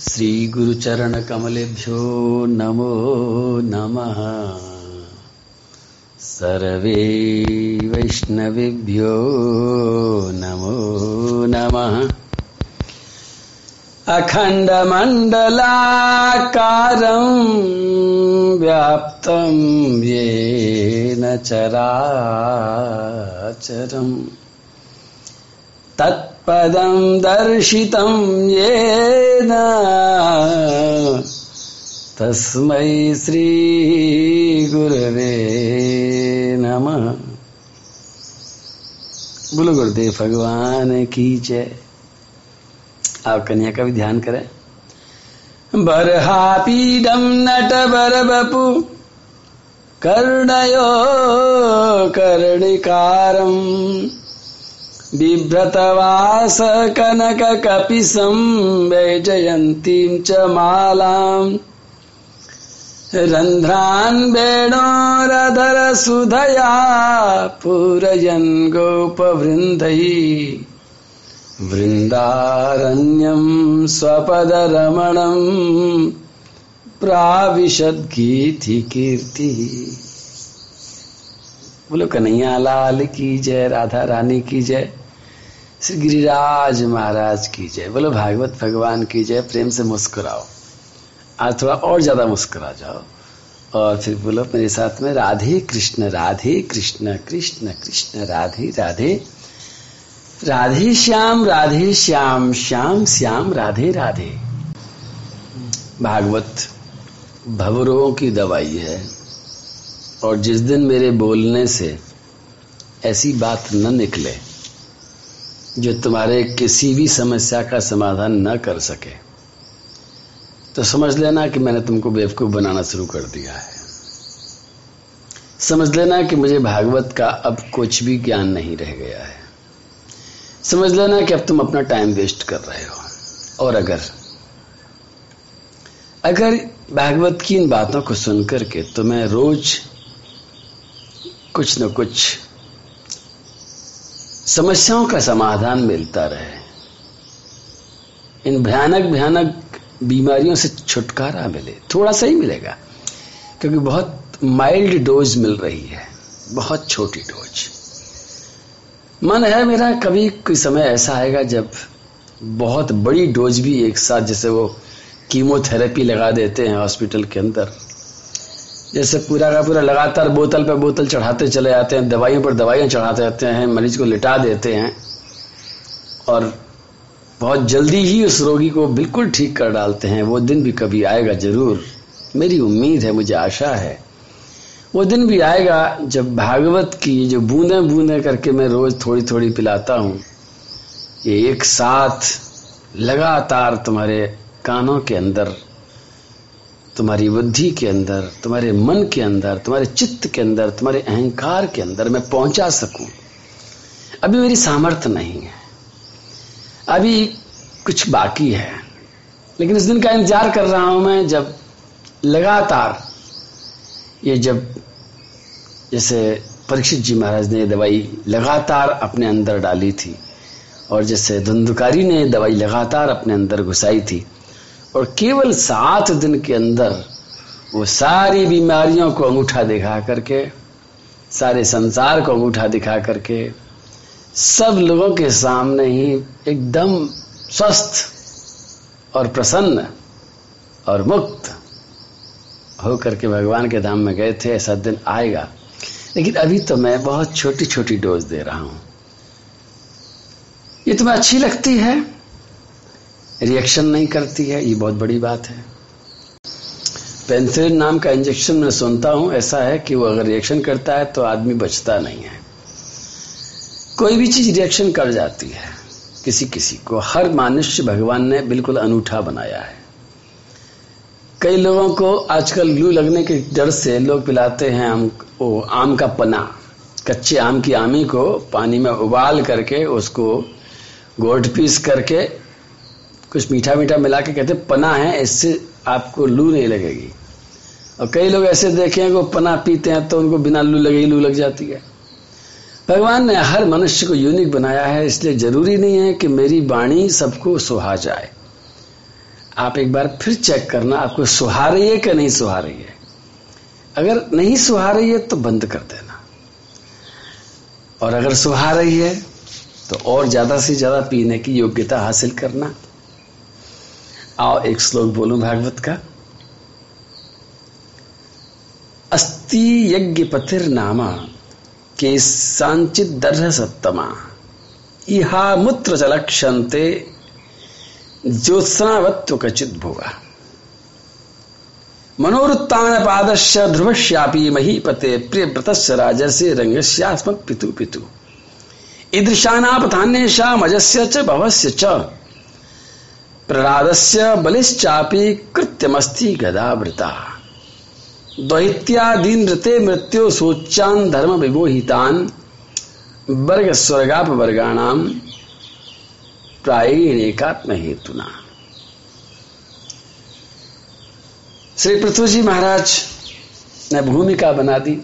श्रीगुरुचरणकमलेभ्यो नमो नमः। सर्वे वैष्णवेभ्यो नमो नमः। अखण्डमण्डलाकारम् व्याप्तं येन चराचरम्। तत्पदं दर्शितं येन। तस्मै श्रीगुरवे नमः। बोलो गुरुदेव, भगवान की जय। आप कन्या का भी ध्यान करें। बरहापीडम नट बर बपु कर्णयो कर्णिकारम। बिभ्रतवास कनक कपिसं वैजयन्तीं च मालाम् रन्ध्रान् वेणोरधर सुधया पूरयन् गोपवृन्दैः। वृन्दारण्यं स्वपदरमणं प्राविशद्गीति कीर्ति बोलो कन्हैया लाल की जय, राधा रानी की जय। श्री गिरिराज महाराज की जय। बोलो, भागवत भगवान की जय। प्रेम से मुस्कुराओ। आज थोड़ा और ज़्यादा मुस्कुरा जाओ। और फिर बोलो, मेरे साथ में राधे कृष्ण राधे कृष्ण कृष्ण कृष्ण, राधे राधे। राधे श्याम राधे श्याम श्याम श्याम, राधे राधे। भागवत भवरों की दवाई है। और जिस दिन मेरे बोलने से ऐसी बात न निकले जो तुम्हारे किसी भी समस्या का समाधान न कर सके। तो समझ लेना कि मैंने तुमको बेवकूफ़ बनाना शुरू कर दिया है। समझ लेना कि मुझे भागवत का अब कुछ भी ज्ञान नहीं रह गया है। समझ लेना कि अब तुम अपना टाइम वेस्ट कर रहे हो। और अगर अगर भागवत की इन बातों को सुनकर के तुम्हें रोज कुछ न कुछ समस्याओं का समाधान मिलता रहे। इन भयानक भयानक बीमारियों से छुटकारा मिले, थोड़ा सा ही मिलेगा, क्योंकि बहुत माइल्ड डोज मिल रही है, बहुत छोटी डोज मन है मेरा, कभी कोई समय ऐसा आएगा जब बहुत बड़ी डोज भी एक साथ, जैसे वो कीमोथेरेपी लगा देते हैं हॉस्पिटल के अंदर। जैसे पूरा का पूरा लगातार बोतल पर बोतल चढ़ाते चले जाते हैं, दवाइयों पर दवाइयाँ चढ़ाते रहते हैं, मरीज़ को लिटा देते हैं और बहुत जल्दी ही उस रोगी को बिल्कुल ठीक कर डालते हैं। वो दिन भी कभी आएगा ज़रूर। मेरी उम्मीद है, मुझे आशा है। वो दिन भी आएगा जब भागवत की जो बूंदे बूंदे करके मैं रोज थोड़ी थोड़ी पिलाता हूँ, ये एक साथ लगातार तुम्हारे कानों के अंदर तुम्हारी बुद्धि के अंदर, तुम्हारे मन के अंदर, तुम्हारे चित्त के अंदर, तुम्हारे अहंकार के अंदर मैं पहुँचा सकूँ? अभी मेरी सामर्थ्य नहीं है। अभी कुछ बाकी है। लेकिन इस दिन का इंतज़ार कर रहा हूँ मैं जब लगातार ये जब जैसे परीक्षित जी महाराज ने दवाई लगातार अपने अंदर डाली थी और जैसे धुंधुकारी ने दवाई लगातार अपने अंदर घुसाई थी और केवल सात दिन के अंदर वो सारी बीमारियों को अंगूठा दिखा करके, सारे संसार को अंगूठा दिखा करके, सब लोगों के सामने ही एकदम स्वस्थ और प्रसन्न और मुक्त होकर के भगवान के धाम में गए थे, ऐसा दिन आएगा। लेकिन अभी तो मैं बहुत छोटी छोटी डोज दे रहा हूँ। ये तुम्हें अच्छी लगती है? रिएक्शन नहीं करती है ये बहुत बड़ी बात है। पेंसिलिन नाम का इंजेक्शन मैं सुनता हूँ ऐसा है कि वो अगर रिएक्शन करता है तो आदमी बचता नहीं है। कोई भी चीज़ रिएक्शन कर जाती है किसी किसी को हर मनुष्य भगवान ने बिल्कुल अनूठा बनाया है। कई लोगों को आजकल लू लगने के डर से लोग पिलाते हैं आम ओ, आम का पना कच्चे आम की आमी को पानी में उबाल करके उसको गोट पीस करके कुछ मीठा मीठा मिला के कहते, पना है, इससे आपको लू नहीं लगेगी। और कई लोग ऐसे देखे हैं कि पना पीते हैं तो उनको बिना लू लगे लू लग जाती है। भगवान ने हर मनुष्य को यूनिक बनाया है, इसलिए ज़रूरी नहीं है कि मेरी वाणी सबको सुहा जाए। आप एक बार फिर चेक करना, आपको सुहा रही है कि नहीं सुहा रही है? अगर नहीं सुहा रही है तो बंद कर देना। और अगर सुहा रही है तो और ज़्यादा से ज़्यादा पीने की योग्यता हासिल करना। आओ एक श्लोक बोलूँ भागवत का? अस्ति यज्ञ पथिर नामा के सांचित दर्ह सत्तमा। इहा मूत्र चलक्षंते ज्योत्सनावत्व कचित भोगा मनोरुत्तान पादश्य ध्रुवश्यापी महीपते प्रिय व्रतस्य राजस्य रंगस्यास्मक पितु। पितु ईदृशानापथान्येषा मजस्य च भवस्य च। प्ररादस्य बलिश्चापि कृत्यमस्ति गदावृता। द्वैत्यादीन ऋते मृत्यु सोचान धर्म विमोहितान वर्ग स्वर्गाप वर्गाणाम प्राएकात्म हेतुना श्री पृथ्वी जी महाराज ने भूमिका बना दी,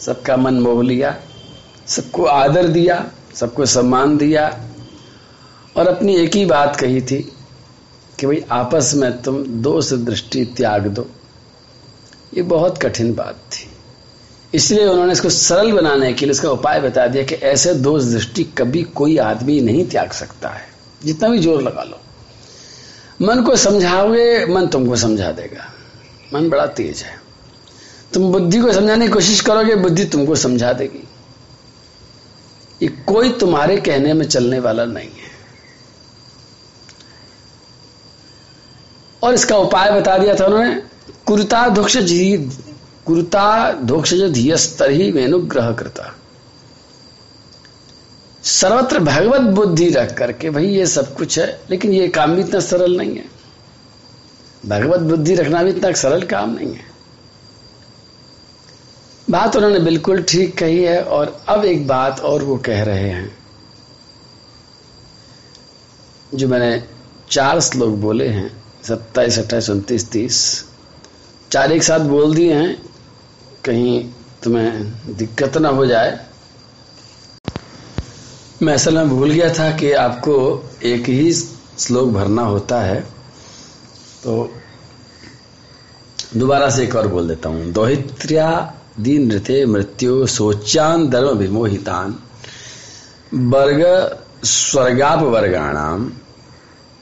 सबका मन मोह लिया, सबको आदर दिया, सबको सम्मान दिया और अपनी एक ही बात कही थी कि भाई आपस में तुम दोष दृष्टि त्याग दो। ये बहुत कठिन बात थी। इसलिए उन्होंने इसको सरल बनाने के लिए इसका उपाय बता दिया कि ऐसे दोष दृष्टि कभी कोई आदमी नहीं त्याग सकता है। जितना भी ज़ोर लगा लो। मन को समझाओगे, मन तुमको समझा देगा। मन बड़ा तेज है। तुम बुद्धि को समझाने की कोशिश करोगे, बुद्धि तुमको समझा देगी। ये कोई तुम्हारे कहने में चलने वाला नहीं है। और इसका उपाय बता दिया था उन्होंने, कुरुता कुरुता धोक्ष धीयस्तर ही मेनुग्रह करता सर्वत्र भगवत बुद्धि रख करके भाई ये सब कुछ है, लेकिन ये काम भी इतना सरल नहीं है। भगवत बुद्धि रखना भी इतना सरल काम नहीं है। बात उन्होंने बिल्कुल ठीक कही है, और अब एक बात और वो कह रहे हैं। जो मैंने चार श्लोक बोले हैं सत्ताईस, अट्ठाईस, उनतीस, तीस। चार एक साथ बोल दिए हैं, कहीं तुम्हें दिक्कत ना हो जाए। मैं असल में भूल गया था कि आपको एक ही श्लोक भरना होता है। तो दोबारा से एक और बोल देता हूँ। दोहित्र्या दीन ऋते मृत्यु सोचान धर्म विमोहितान। वर्ग स्वर्गाप वर्गाणाम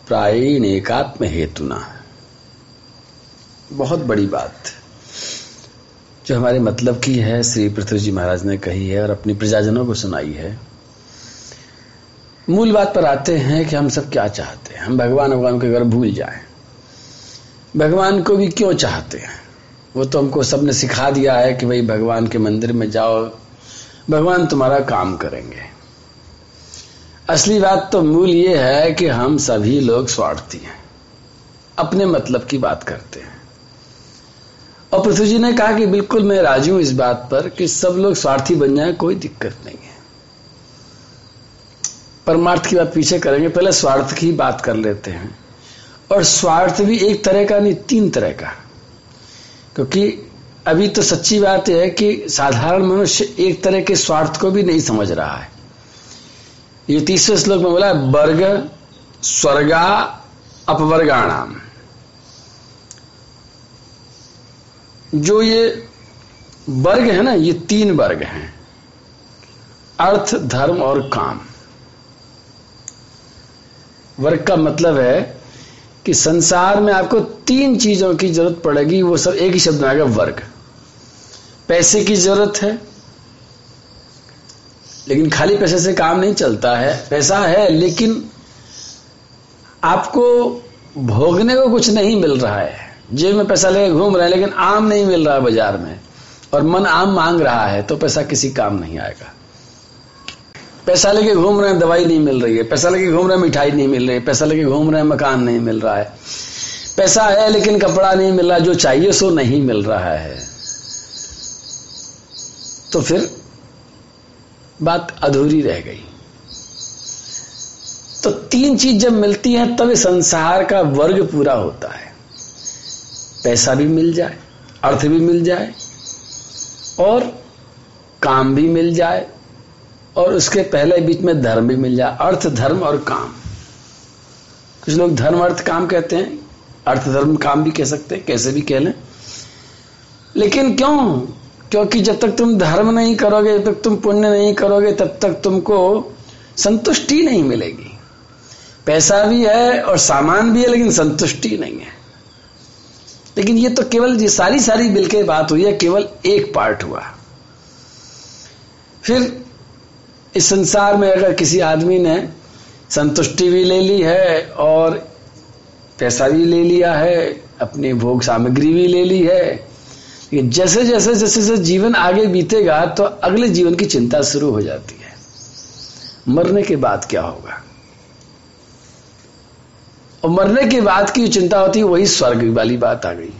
प्रायणेकात्म हेतुना बहुत बड़ी बात। जो हमारे मतलब की है, श्री पृथ्वी जी महाराज ने कही है और अपनी प्रजाजनों को सुनाई है। मूल बात पर आते हैं कि हम सब क्या चाहते हैं। हम भगवान भगवान के घर भूल जाएँ। भगवान को भी क्यों चाहते हैं? वो तो हमको सबने सिखा दिया है कि भाई भगवान के मंदिर में जाओ। भगवान तुम्हारा काम करेंगे। असली बात तो मूल ये है कि हम सभी लोग स्वार्थी हैं। अपने मतलब की बात करते हैं। और पृथ्वी जी ने कहा कि बिल्कुल मैं राज़ी हूँ इस बात पर कि सब लोग स्वार्थी बन जाए, कोई दिक्कत नहीं है। परमार्थ की बात पीछे करेंगे, पहले स्वार्थ की बात कर लेते हैं। और स्वार्थ भी एक तरह का नहीं, तीन तरह का। क्योंकि अभी तो सच्ची बात यह है कि साधारण मनुष्य एक तरह के स्वार्थ को भी नहीं समझ रहा है। ये तीसरे श्लोक में बोला वर्ग, स्वर्गा, अपवर्गाणाम। जो ये वर्ग है ना, ये तीन वर्ग हैं। अर्थ, धर्म और काम। वर्ग का मतलब है कि संसार में आपको तीन चीज़ों की ज़रूरत पड़ेगी, वो सब एक ही शब्द में आएगा, वर्ग। पैसे की ज़रूरत है लेकिन खाली पैसे से काम नहीं चलता है, पैसा है, लेकिन आपको भोगने को कुछ नहीं मिल रहा है। जेब में पैसा लेके घूम रहे हैं, लेकिन आम नहीं मिल रहा है बाज़ार में। और मन आम मांग रहा है तो पैसा किसी काम नहीं आएगा। पैसा लेके घूम रहे हैं, दवाई नहीं मिल रही है। पैसा लेके घूम रहे हैं, मिठाई नहीं मिल रही है। पैसा लेके घूम रहे हैं, मकान नहीं मिल रहा है। पैसा है, लेकिन कपड़ा नहीं मिल रहा। जो चाहिए सो नहीं मिल रहा है। तो फिर बात अधूरी रह गई। तो तीन चीज़ जब मिलती है, तब संसार का वर्ग पूरा होता है। पैसा भी मिल जाए, अर्थ भी मिल जाए, और काम भी मिल जाए, और उसके पहले बीच में धर्म भी मिल जाए। अर्थ, धर्म और काम। कुछ लोग धर्म, अर्थ, काम कहते हैं। अर्थ, धर्म, काम भी कह सकते हैं, कैसे भी कह लें। लेकिन क्यों? क्योंकि जब तक तुम धर्म नहीं करोगे, जब तक तुम पुण्य नहीं करोगे, तब तक तुमको संतुष्टि नहीं मिलेगी। पैसा भी है और सामान भी है, लेकिन संतुष्टि नहीं है। लेकिन ये तो केवल ये सारी सारी बिल के बात हुई है, केवल एक पार्ट हुआ। फिर इस संसार में अगर किसी आदमी ने संतुष्टि भी ले ली है और पैसा भी ले लिया है, अपनी भोग सामग्री भी ले ली है जैसे जैसे जैसे जैसे जीवन आगे बीतेगा तो अगले जीवन की चिंता शुरू हो जाती है। मरने के बाद क्या होगा? और मरने के बाद की चिंता होती है, वही स्वर्ग वाली बात आ गई।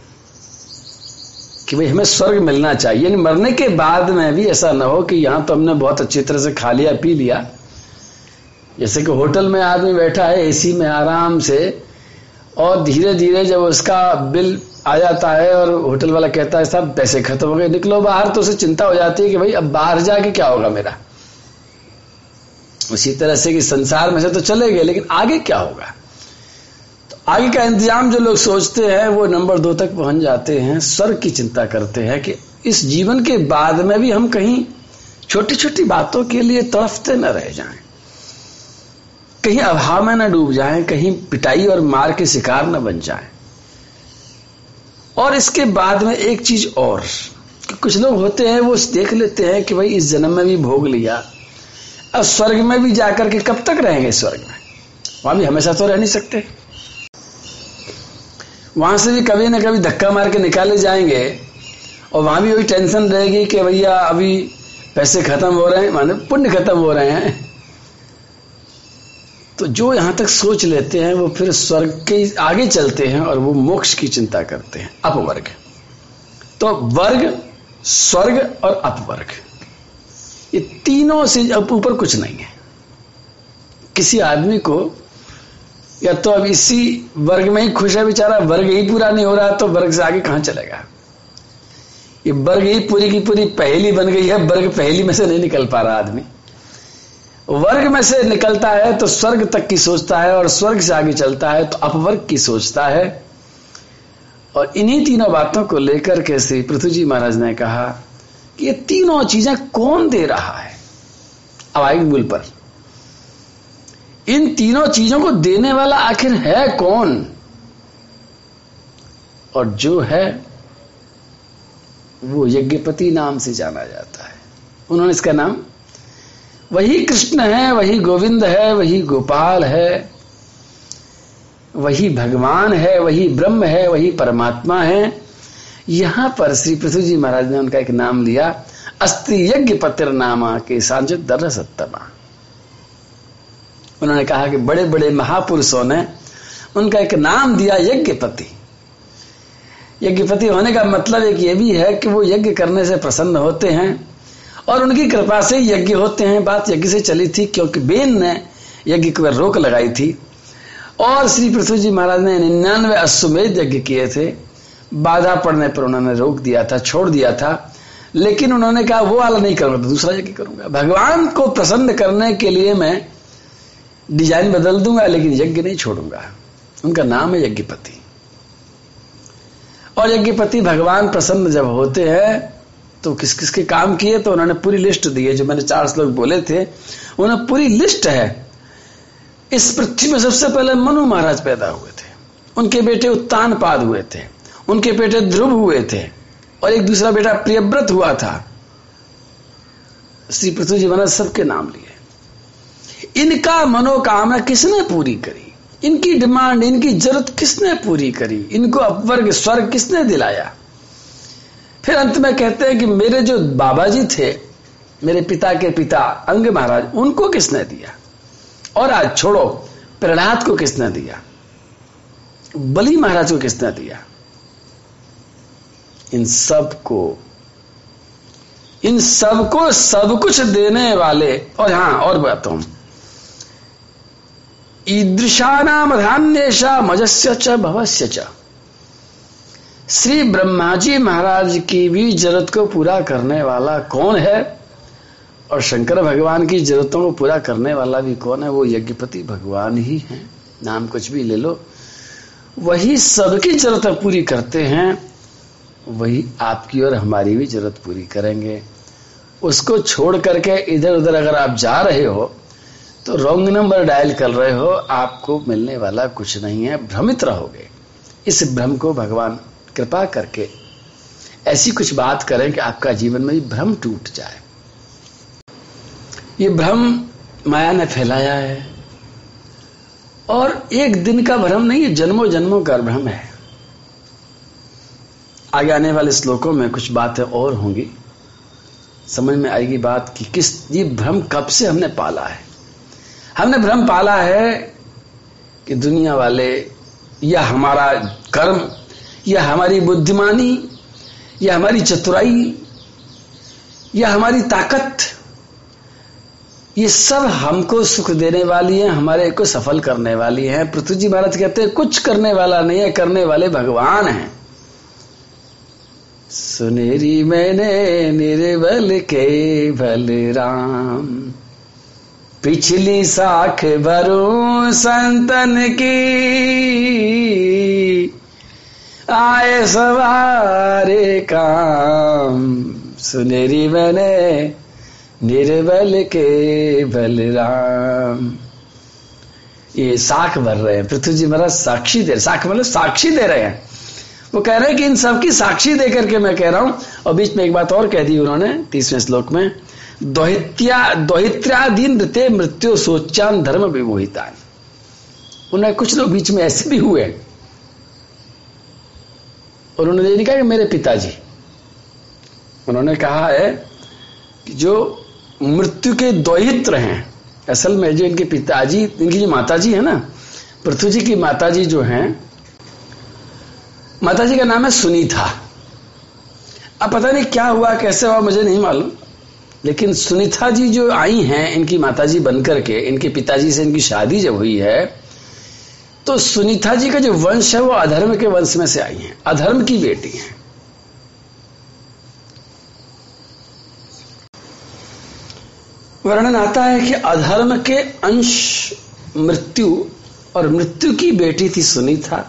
कि भाई, हमें स्वर्ग मिलना चाहिए। यानी मरने के बाद में भी ऐसा ना हो कि यहाँ तो हमने बहुत अच्छी तरह से खा लिया, पी लिया। जैसे कि होटल में आदमी बैठा है, एसी में आराम से और धीरे धीरे जब उसका बिल आ जाता है और होटल वाला कहता है साहब पैसे खत्म हो गए, निकलो बाहर तो उसे चिंता हो जाती है कि भाई, अब बाहर जाके क्या होगा मेरा? उसी तरह से कि संसार में से तो चले गए, लेकिन आगे क्या होगा? तो आगे का इंतज़ाम जो लोग सोचते हैं, वो नंबर दो तक पहुँच जाते हैं, स्वर्ग की चिंता करते हैं कि इस जीवन के बाद में भी हम कहीं छोटी छोटी बातों के लिए तड़फते न रह जाएँ। कहीं अभाव में न डूब जाएँ, कहीं पिटाई और मार के शिकार न बन जाएँ। और इसके बाद में एक चीज़ और, कि कुछ लोग होते हैं, वो देख लेते हैं कि भाई इस जन्म में भी भोग लिया, अब स्वर्ग में भी जाकर के कब तक रहेंगे स्वर्ग में? वहाँ भी हमेशा तो रह नहीं सकते। वहाँ से भी कभी ना कभी धक्का मार के निकाले जाएँगे, और वहाँ भी वही टेंशन रहेगी कि भैया अभी पैसे खत्म हो रहे हैं, माने पुण्य खत्म हो रहे हैं। तो जो यहाँ तक सोच लेते हैं, वो फिर स्वर्ग के आगे चलते हैं और वो मोक्ष की चिंता करते हैं। अपवर्ग। तो वर्ग, स्वर्ग और अपवर्ग। ये तीनों से ऊपर कुछ नहीं है। किसी आदमी को या तो अब इसी वर्ग में ही खुश है बेचारा, वर्ग ही पूरा नहीं हो रहा तो वर्ग से आगे कहाँ चलेगा? ये वर्ग ही पूरी की पूरी पहली बन गई है, वर्ग पहली में से नहीं निकल पा रहा आदमी। वर्ग में से निकलता है तो स्वर्ग तक की सोचता है और स्वर्ग से आगे चलता है तो अपवर्ग की सोचता है। और इन्हीं तीनों बातों को लेकर के श्री पृथ्वी जी महाराज ने कहा कि ये तीनों चीज़ें कौन दे रहा है? अवाई मूल पर। इन तीनों चीज़ों को देने वाला आखिर है कौन? और जो है, वो यज्ञपति नाम से जाना जाता है। उन्होंने इसका नाम वही कृष्ण है, वही गोविंद है, वही गोपाल है, वही भगवान है, वही ब्रह्म है, वही परमात्मा है। यहाँ पर श्री पृथ्वी जी महाराज ने उनका एक नाम लिया, अस्त्रि यज्ञ पत्र नामा के सांजत दर सत्तमा। उन्होंने कहा कि बड़े बड़े महापुरुषों ने उनका एक नाम दिया यज्ञपति। यज्ञपति होने का मतलब एक ये भी है कि वो यज्ञ करने से प्रसन्न होते हैं और उनकी कृपा से यज्ञ होते हैं। बात यज्ञ से चली थी क्योंकि बेन ने यज्ञ पर रोक लगाई थी। और श्री पृथ्वी जी महाराज ने निन्यानवे अश्वमेध यज्ञ किए थे। बाधा पड़ने पर उन्होंने रोक दिया था, छोड़ दिया था। लेकिन उन्होंने कहा, वो वाला नहीं करूँगा दूसरा यज्ञ करूँगा। भगवान को प्रसन्न करने के लिए मैं डिज़ाइन बदल दूँगा, लेकिन यज्ञ नहीं छोड़ूँगा। उनका नाम है यज्ञपति। और यज्ञपति भगवान प्रसन्न जब होते हैं तो किस किस के काम किए तो उन्होंने पूरी लिस्ट दी है, जो मैंने चार श्लोक बोले थे, उन्होंने पूरी लिस्ट है। इस पृथ्वी में सबसे पहले मनु महाराज पैदा हुए थे, उनके बेटे उत्तान पाद हुए थे, उनके बेटे ध्रुव हुए थे, और एक दूसरा बेटा प्रियव्रत हुआ था। श्री पृथ्वी जी महाराज सबके नाम लिए। इनका मनोकामना किसने पूरी करी? इनकी डिमांड, इनकी ज़रूरत किसने पूरी करी? इनको अपवर्ग, स्वर्ग किसने दिलाया? फिर अंत में कहते हैं कि मेरे जो बाबा जी थे, मेरे पिता के पिता, अंग महाराज, उनको किसने दिया? और आज छोड़ो, प्रहलाद को किसने दिया? बलि महाराज को किसने दिया? इन सबको इन सबको सब कुछ देने वाले, और हाँ, और बात हूँ ईदृशानाम धान्यशा मजस्य च भवस्य च। श्री ब्रह्मा जी महाराज की भी ज़रूरत को पूरा करने वाला कौन है? और शंकर भगवान की जरूरतों को पूरा करने वाला भी कौन है? वो यज्ञपति भगवान ही है। नाम कुछ भी ले लो। वही सबकी ज़रूरत पूरी करते हैं, वही आपकी और हमारी भी ज़रूरत पूरी करेंगे। उसको छोड़ करके इधर उधर अगर आप जा रहे हो तो रॉन्ग नंबर डायल कर रहे हो, आपको मिलने वाला कुछ नहीं है। भ्रमित रहोगे। इस भ्रम को भगवान कृपा करके ऐसी कुछ बात करें कि आपका जीवन में भ्रम टूट जाए। ये भ्रम माया ने फैलाया है। और एक दिन का भ्रम नहीं है जन्मों जन्मों का भ्रम है। आगे आने वाले श्लोकों में कुछ बातें और होंगी। समझ में आएगी बात कि किस, ये भ्रम कब से हमने पाला है? हमने भ्रम पाला है कि दुनिया वाले या हमारा कर्म या हमारी बुद्धिमानी या हमारी चतुराई या हमारी ताकत, ये सब हमको सुख देने वाली है, हमारे को सफल करने वाली है। पृथ्वी जी महाराज कहते हैं, कुछ करने वाला नहीं है, करने वाले भगवान हैं। सुनेरी मैंने निर्बल के बल राम, पिछली साख भरू संतन की। सवारे काम। सुनेरी मैंने निर्बल के बलराम। ये साख भर रहे हैं। पृथ्वी जी महाराज साक्षी दे, साख मतलब साक्षी दे रहे हैं। वो कह रहे हैं कि इन सबकी साक्षी दे करके मैं कह रहा हूँ। और बीच में एक बात और कह दी उन्होंने, तीसवें श्लोक में, दोहित्या दोहित्याधीन ऋते मृत्यु सोचान धर्म विमोहिता उन्हें कुछ लोग बीच में ऐसे भी हुए उन्होंने ये नहीं कहा कि मेरे पिताजी। उन्होंने कहा है कि जो मृत्यु के दोहित्र हैं, असल में जो इनके पिताजी, इनकी जो माताजी है ना, पृथ्वी जी की माताजी जो हैं, माताजी का नाम है सुनीता। अब पता नहीं क्या हुआ, कैसे हुआ, मुझे नहीं मालूम। लेकिन सुनीता जी जो आई हैं, इनकी माताजी बनकर के, इनके पिताजी से इनकी शादी जब हुई है तो सुनीता जी का जो वंश है वो अधर्म के वंश में से आई है। अधर्म की बेटी है। वर्णन आता है कि अधर्म के अंश मृत्यु और मृत्यु की बेटी थी सुनीता।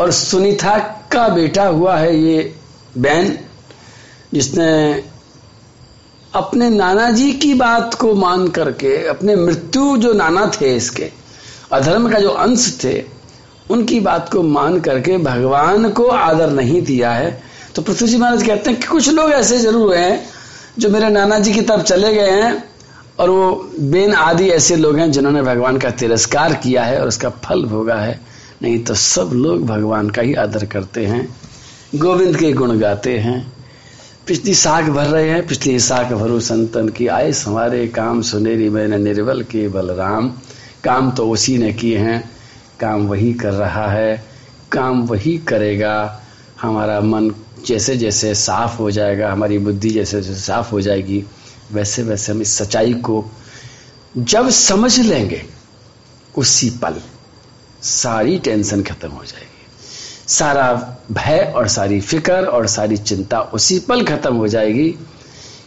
और सुनीता का बेटा हुआ है ये बैन जिसने अपने नाना जी की बात को मान करके, अपने मृत्यु जो नाना थे इसके अधर्म का जो अंश थे, उनकी बात को मान करके भगवान को आदर नहीं दिया है। तो पृथ्वी जी महाराज कहते हैं कि कुछ लोग ऐसे ज़रूर हैं जो मेरे नाना जी की तरफ़ चले गए हैं और वो बेन आदि ऐसे लोग हैं जिन्होंने भगवान का तिरस्कार किया है और उसका फल भोगा है। नहीं तो सब लोग भगवान का ही आदर करते हैं, गोविंद के गुण गाते हैं। पिछली साख भर रहे हैं, पिछली साख भरू संतन की आए संवारे काम सुनेरी मैंने निर्बल के बलराम। काम तो उसी ने किए हैं। काम वही कर रहा है। काम वही करेगा। हमारा मन जैसे जैसे साफ़ हो जाएगा, हमारी बुद्धि जैसे जैसे साफ़ हो जाएगी, वैसे वैसे हम इस सच्चाई को जब समझ लेंगे, उसी पल सारी टेंशन खत्म हो जाएगी। सारा भय और सारी फ़िक्र और सारी चिंता उसी पल खत्म हो जाएगी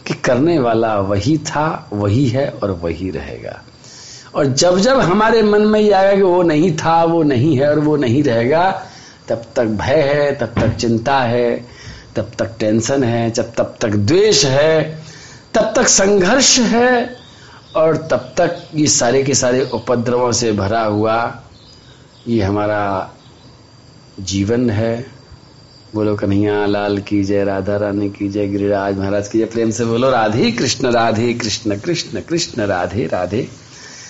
कि करने वाला वही था, वही है और वही रहेगा। और जब जब हमारे मन में ये आएगा कि वो नहीं था, वो नहीं है और वो नहीं रहेगा, तब तक भय है, तब तक चिंता है, तब तक टेंशन है, जब तब तक द्वेष है, तब तक संघर्ष है और तब तक ये सारे के सारे उपद्रवों से भरा हुआ ये हमारा जीवन है। बोलो कन्हैया, लाल की जय राधा रानी की जय गिरिराज महाराज की जय प्रेम से बोलो, राधे कृष्ण राधे कृष्ण कृष्ण कृष्ण, राधे राधे।